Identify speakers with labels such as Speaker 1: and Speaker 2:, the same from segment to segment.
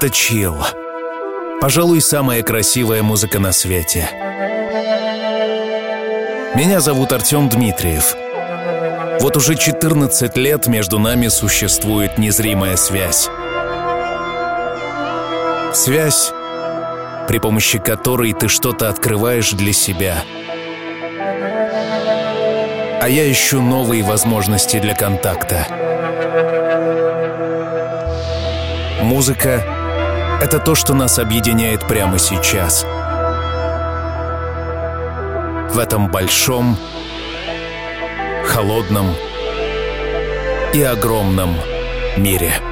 Speaker 1: Это чил. Пожалуй, самая красивая музыка на свете. Меня зовут Артем Дмитриев. Вот уже 14 лет между нами существует незримая связь. Связь, при помощи которой ты что-то открываешь для себя. А я ищу новые возможности для контакта. Музыка — это то, что нас объединяет прямо сейчас. В этом большом, холодном и огромном мире.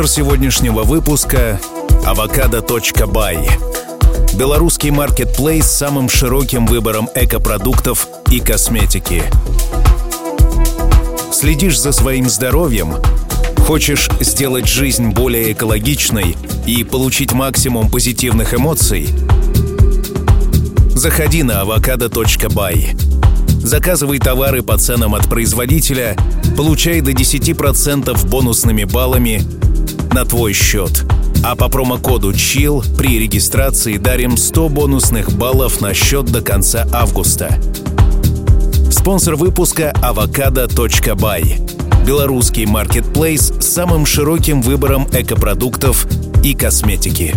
Speaker 1: Спонсор сегодняшнего выпуска – avocado.by. Белорусский маркетплейс с самым широким выбором экопродуктов и косметики. Следишь за своим здоровьем? Хочешь сделать жизнь более экологичной и получить максимум позитивных эмоций? Заходи на avocado.by. Заказывай товары по ценам от производителя, получай до 10% бонусными баллами на твой счет. А по промокоду CHILL при регистрации дарим 100 бонусных баллов на счет до конца августа. Спонсор выпуска – avocado.by. Белорусский маркетплейс с самым широким выбором экопродуктов и косметики.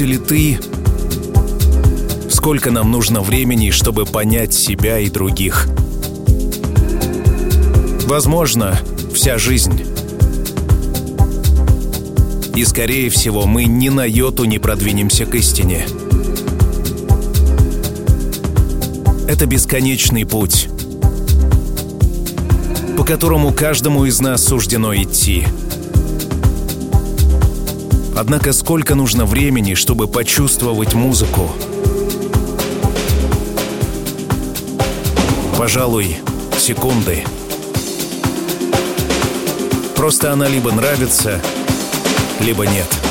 Speaker 1: Задумываешься ли ты, сколько нам нужно времени, чтобы понять себя и других? Возможно, вся жизнь. И, скорее всего, мы ни на йоту не продвинемся к истине. Это бесконечный путь, по которому каждому из нас суждено идти — Однако сколько нужно времени, чтобы почувствовать музыку? Пожалуй, секунды. Просто она либо нравится, либо нет.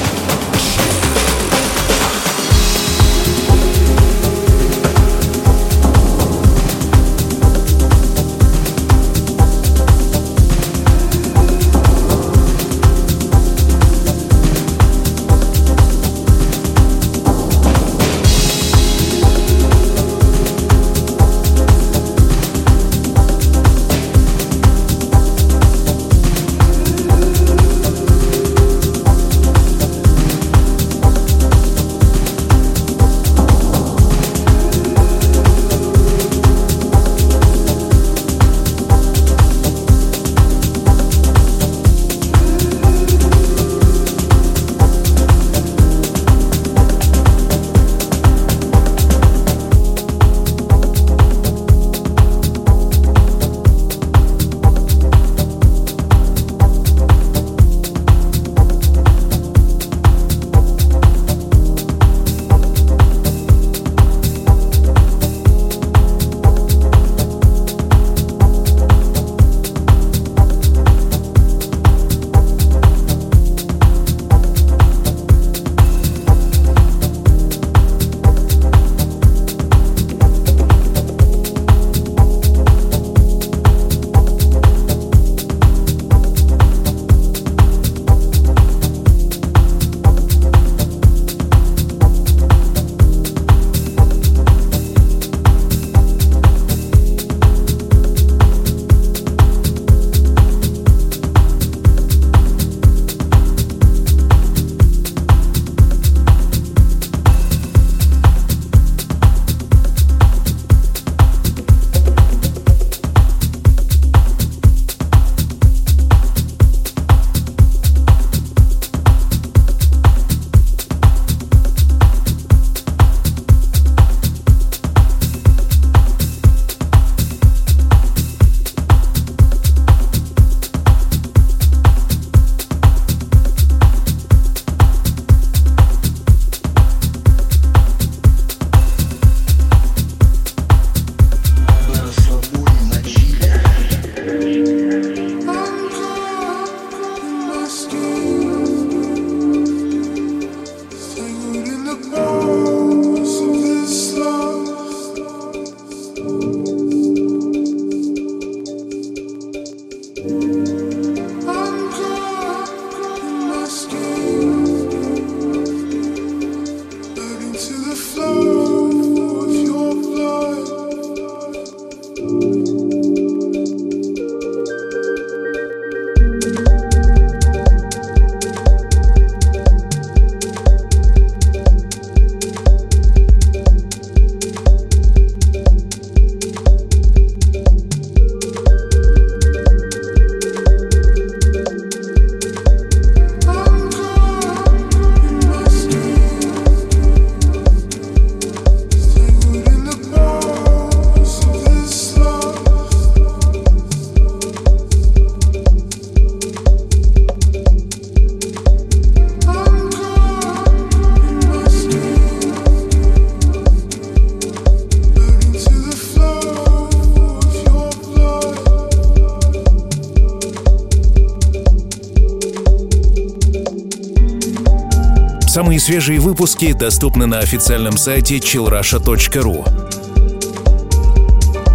Speaker 1: Свежие выпуски доступны на официальном сайте chillrusha.ru.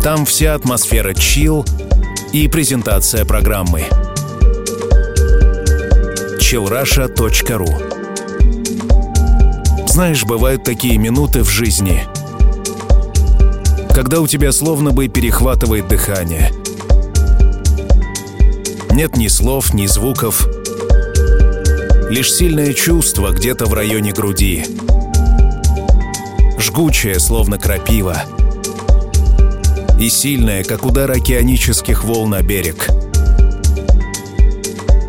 Speaker 1: Там вся атмосфера chill и презентация программы. chillrusha.ru Знаешь, бывают такие минуты в жизни, когда у тебя словно бы перехватывает дыхание. Нет ни слов, ни звуков — лишь сильное чувство где-то в районе груди. Жгучее, словно крапива. И сильное, как удар океанических волн на берег.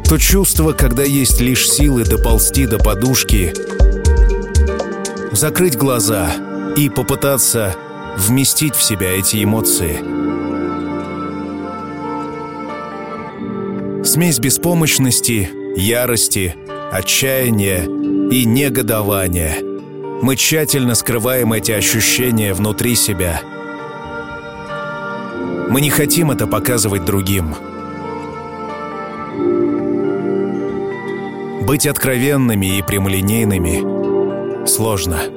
Speaker 1: То чувство, когда есть лишь силы доползти до подушки, закрыть глаза и попытаться вместить в себя эти эмоции. Смесь беспомощности, ярости, отчаяние и негодование. Мы тщательно скрываем эти ощущения внутри себя. Мы не хотим это показывать другим. Быть откровенными и прямолинейными сложно.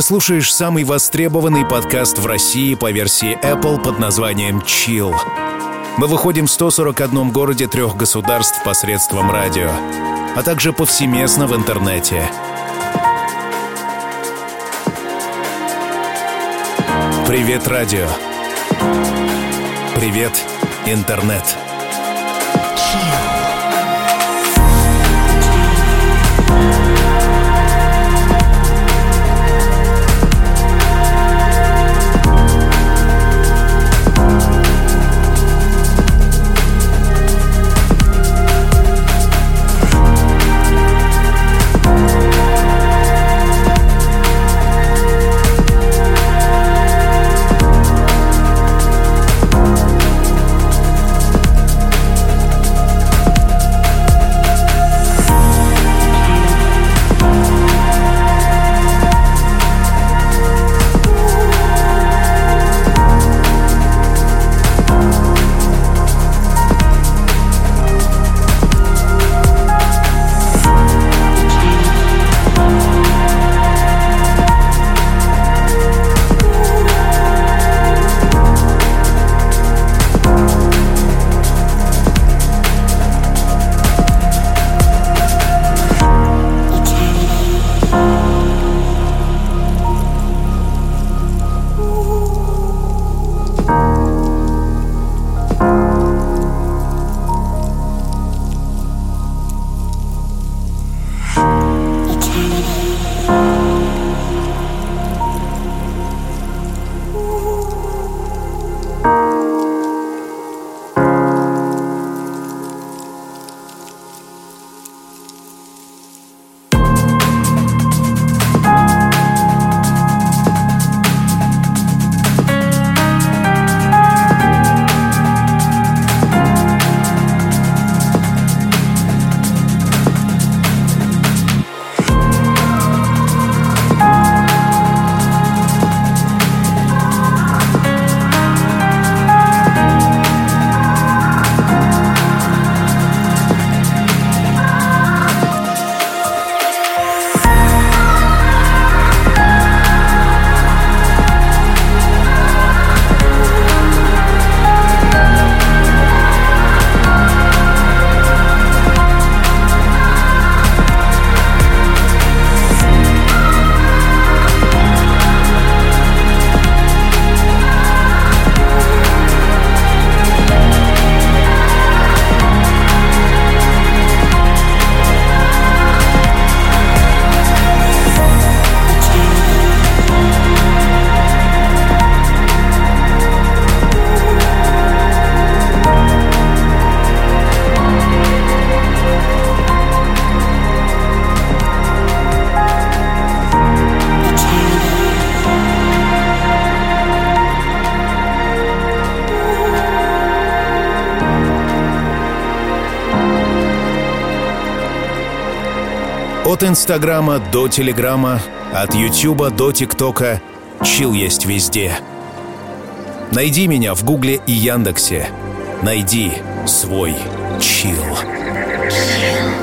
Speaker 1: Ты слушаешь самый востребованный подкаст в России по версии Apple под названием Chill. Мы выходим в 141 городе трех государств посредством радио, а также повсеместно в интернете. Привет, радио. Привет, интернет. Chill. От Инстаграма до Телеграма, от Ютуба до ТикТока чил есть везде. Найди меня в Гугле и Яндексе. Найди свой чил. вообще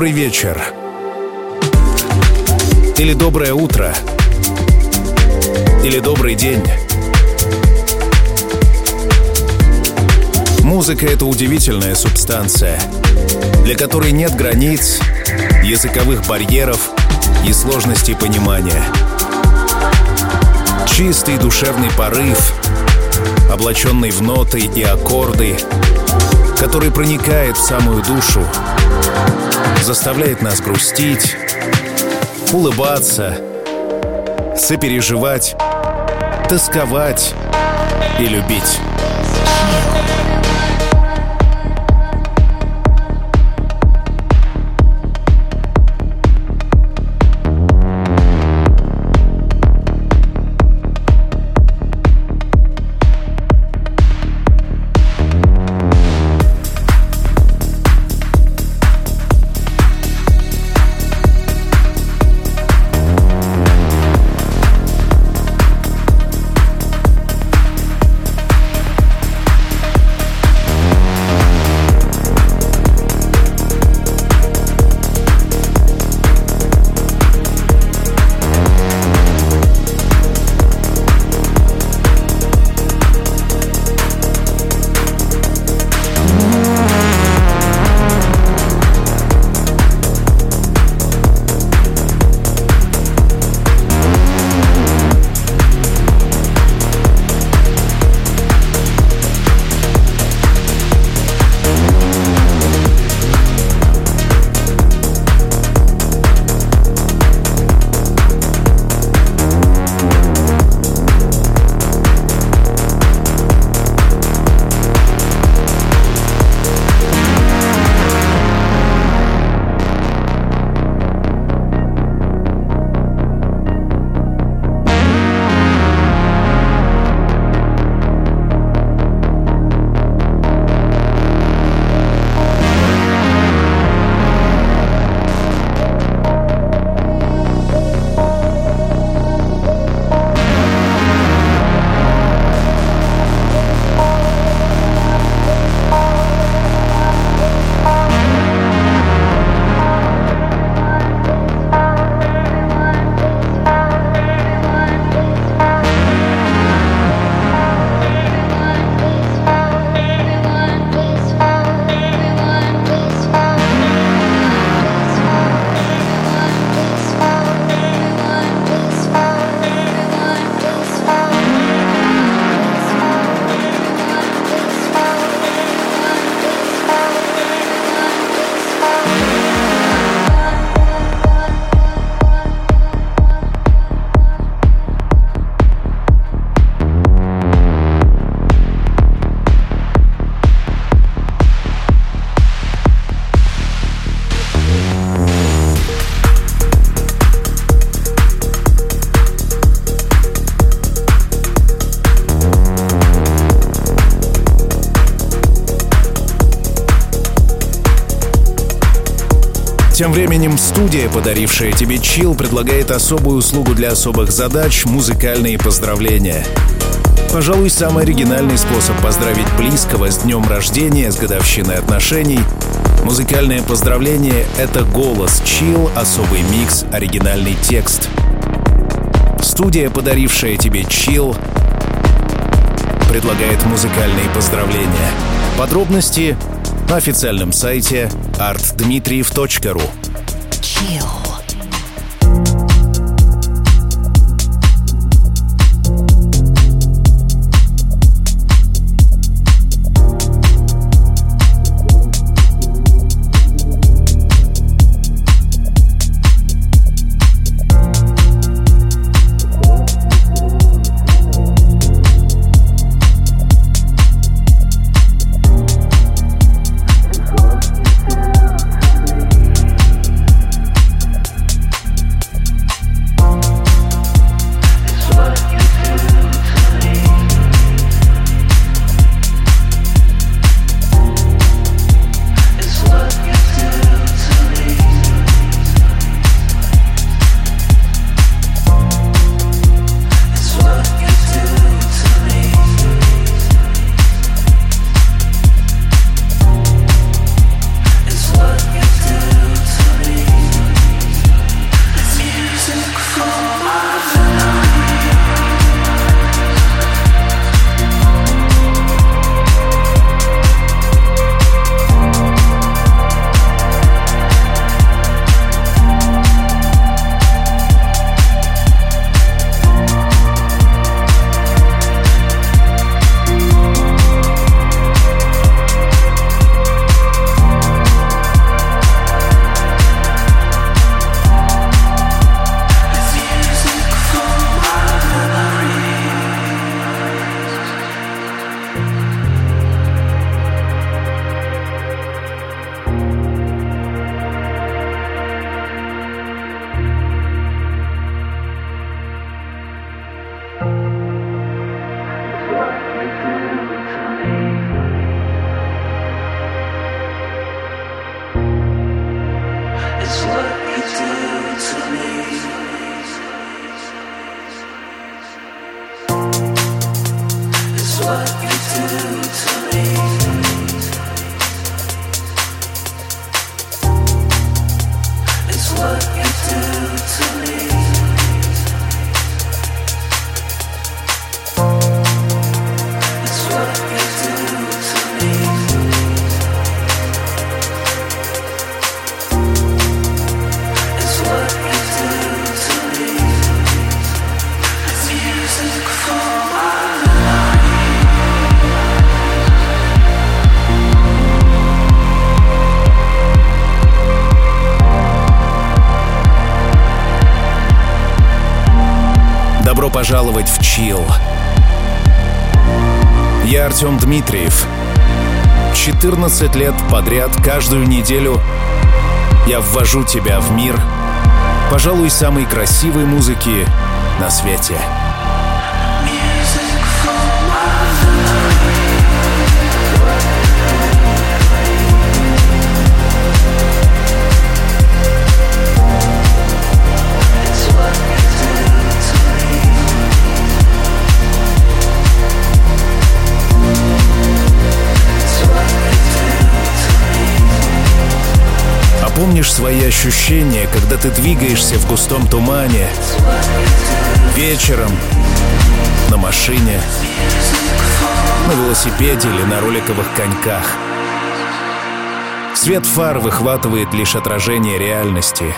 Speaker 1: добрый вечер. Или доброе утро. Или добрый день. Музыка — это удивительная субстанция, для которой нет границ, языковых барьеров и сложностей понимания. Чистый душевный порыв, облаченный в ноты и аккорды, который проникает в самую душу, заставляет нас грустить, улыбаться, сопереживать, тосковать и любить. Студия, подарившая тебе чил, предлагает особую услугу для особых задач — музыкальные поздравления. Пожалуй, самый оригинальный способ поздравить близкого с днем рождения, с годовщиной отношений. Музыкальное поздравление — это голос, чил, особый микс, оригинальный текст. Студия, подарившая тебе чил, предлагает музыкальные поздравления. Подробности на официальном сайте artdmitriev.ru. Feel. Я Артем Дмитриев. 14 лет подряд, каждую неделю я ввожу тебя в мир, пожалуй, самой красивой музыки на свете. Помнишь свои ощущения, когда ты двигаешься в густом тумане, вечером, на машине, на велосипеде или на роликовых коньках. Свет фар выхватывает лишь отражение реальности.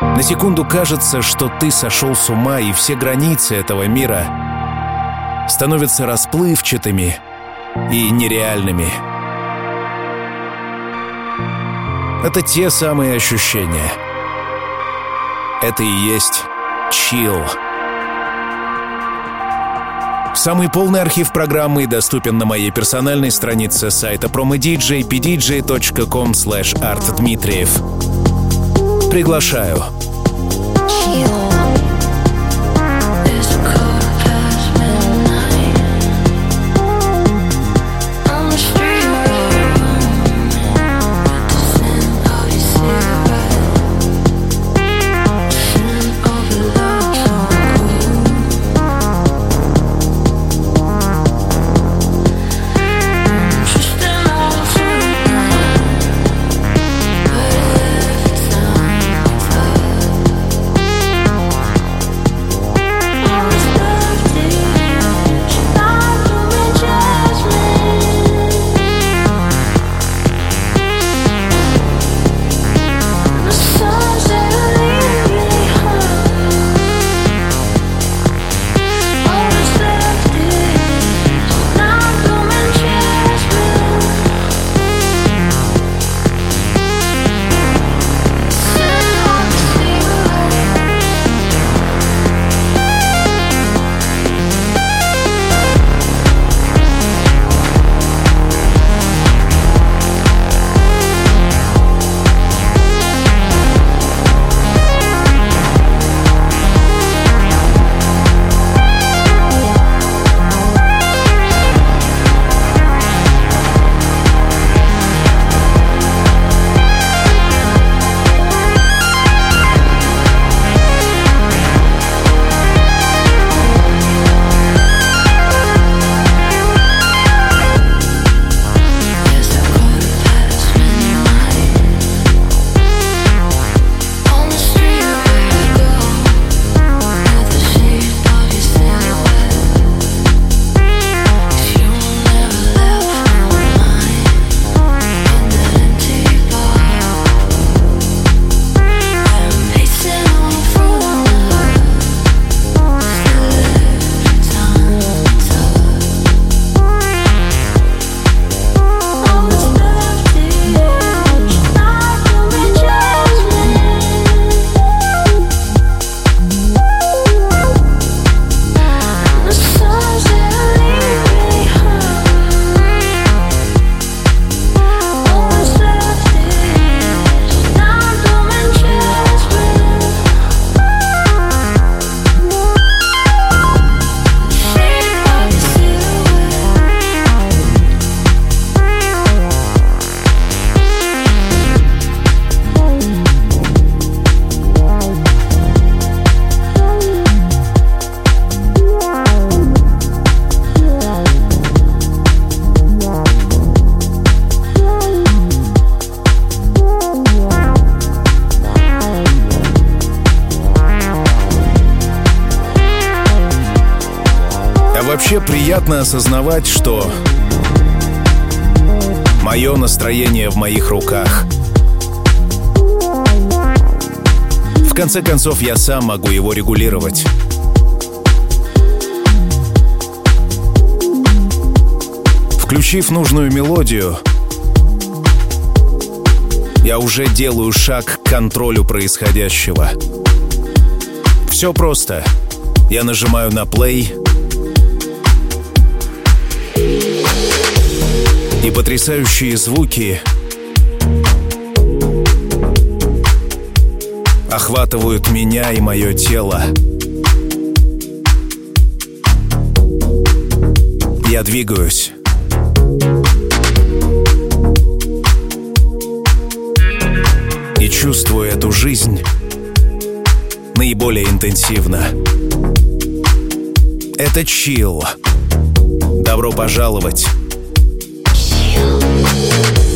Speaker 1: На секунду кажется, что ты сошел с ума, и все границы этого мира становятся расплывчатыми и нереальными. Это те самые ощущения. Это и есть чил. Самый полный архив программы доступен на моей персональной странице сайта promodj pdj.com artdmitriev. Приглашаю. Chill.
Speaker 2: Приятно осознавать, что мое настроение в моих руках. В конце концов, я сам могу его регулировать. Включив нужную мелодию, я уже делаю шаг к контролю происходящего. Все просто. Я нажимаю на play, и потрясающие звуки охватывают меня и мое тело. Я двигаюсь. И чувствую эту жизнь наиболее интенсивно. Это чил. Добро пожаловать
Speaker 3: Thank you.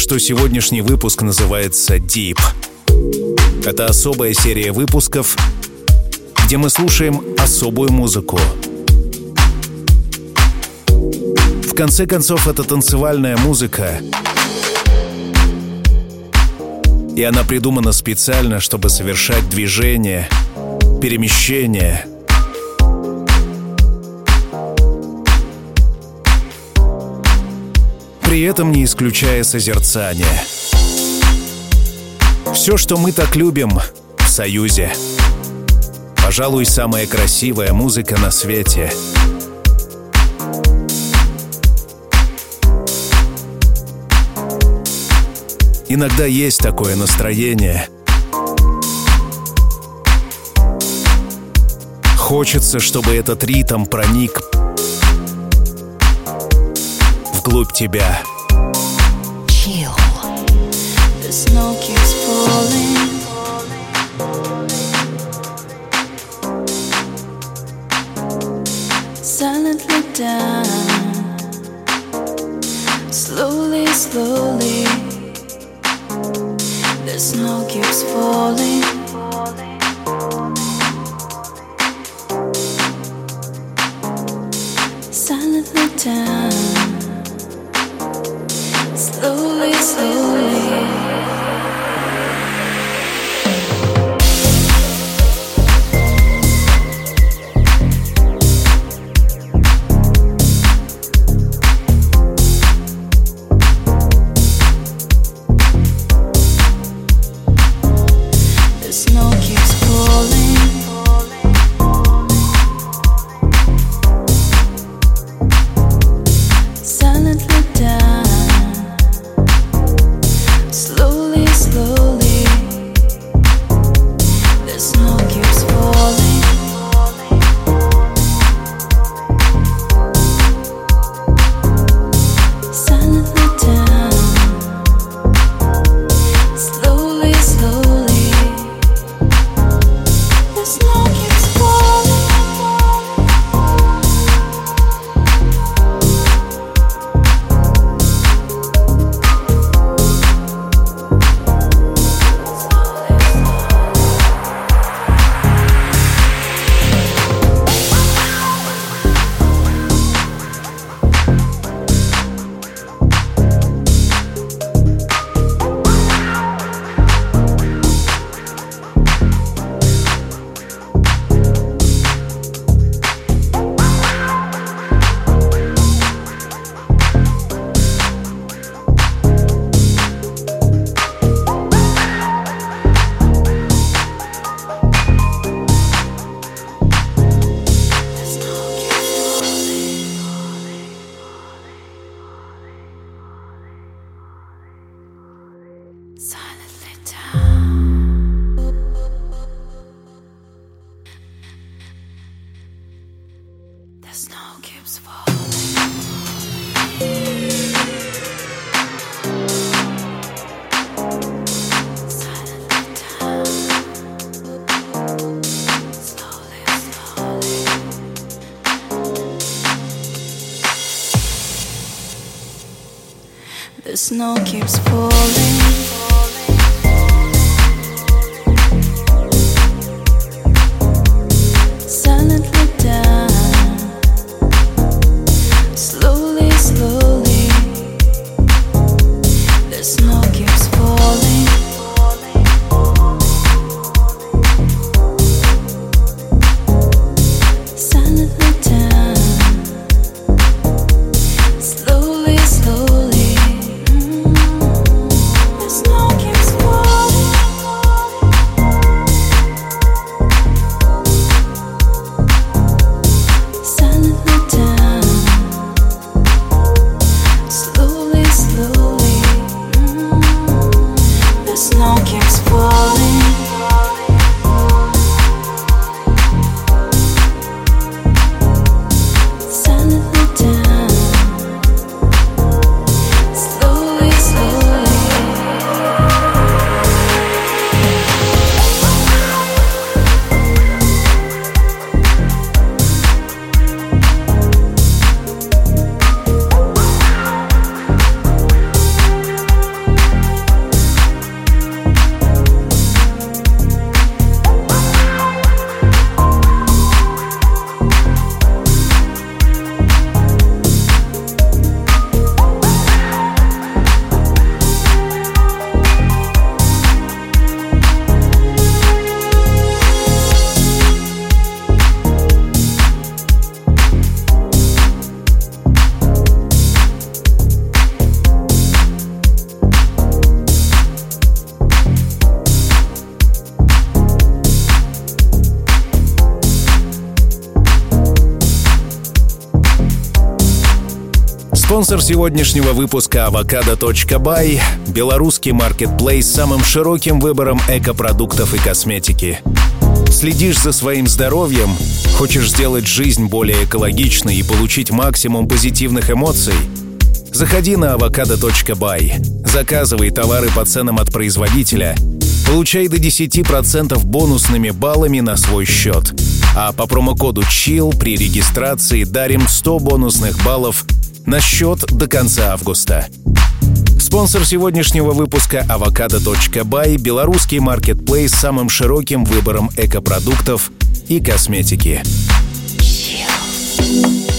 Speaker 3: Что сегодняшний выпуск называется Deep. Это особая серия выпусков, где мы слушаем особую музыку. В конце концов, это танцевальная музыка, и она придумана специально, чтобы совершать движения, перемещения. При этом не исключая созерцание. Все, что мы так любим, в Союзе. Пожалуй, самая красивая музыка на свете — Иногда есть такое настроение. Хочется, чтобы этот ритм проник вглубь тебя. Chill. The snow keeps falling. Silently down. Slowly, slowly. Snow keeps falling
Speaker 1: Спонсор сегодняшнего выпуска avocado.by – белорусский маркетплейс с самым широким выбором экопродуктов и косметики. Следишь за своим здоровьем? Хочешь сделать жизнь более экологичной и получить максимум позитивных эмоций? Заходи на avocado.by, заказывай товары по ценам от производителя, получай до 10% бонусными баллами на свой счет. А по промокоду CHILL при регистрации дарим 100 бонусных баллов – на счет до конца августа. Спонсор сегодняшнего выпуска avocado.by – белорусский маркетплейс с самым широким выбором экопродуктов и косметики. Yeah.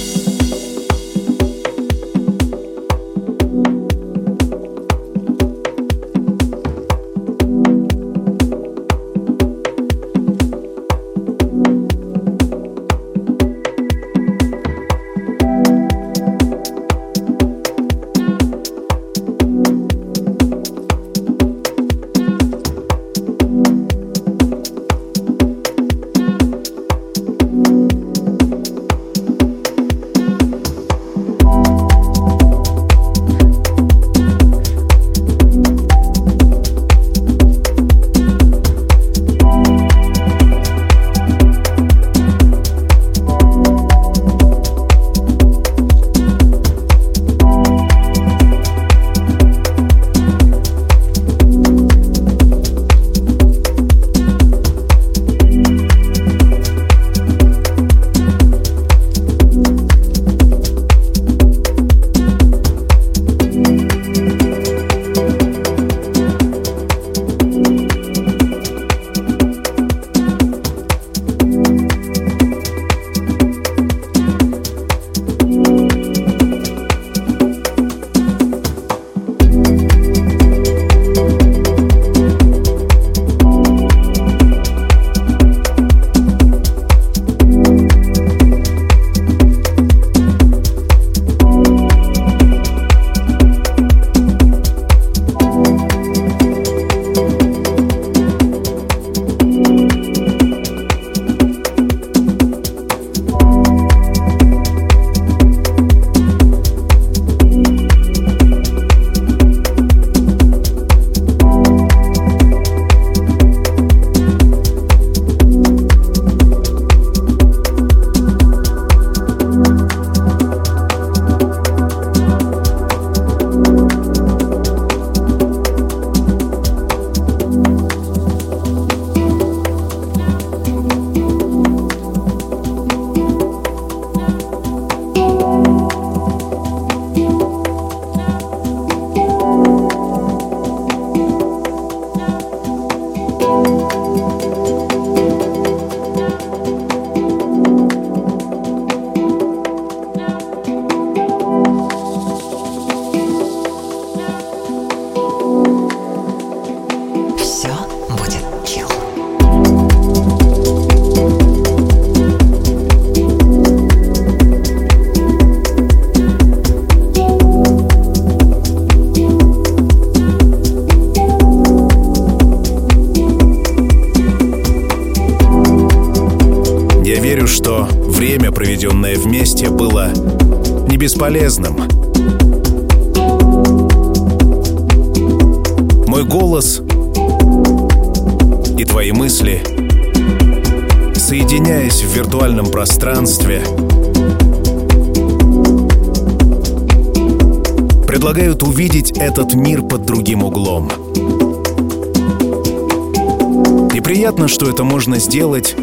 Speaker 1: Можно сделать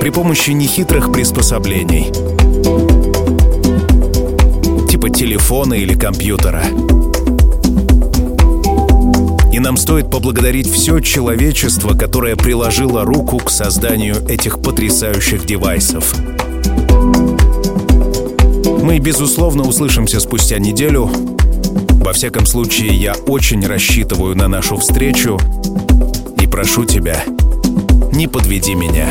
Speaker 1: при помощи нехитрых приспособлений — типа телефона или компьютера. И нам стоит поблагодарить все человечество, которое приложило руку к созданию этих потрясающих девайсов. Мы, безусловно, услышимся спустя неделю. Во всяком случае, я очень рассчитываю на нашу встречу и прошу тебя, не подведи меня.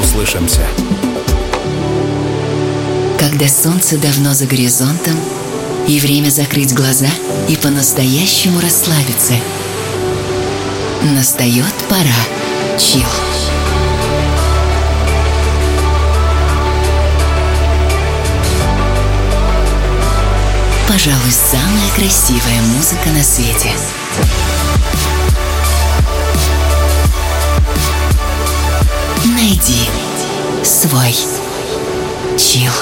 Speaker 1: Услышимся
Speaker 4: когда солнце давно за горизонтом, и время закрыть глаза и по-настоящему расслабиться. Настает пора. Чил. пожалуй, самая красивая музыка на свете. Найди свой чил.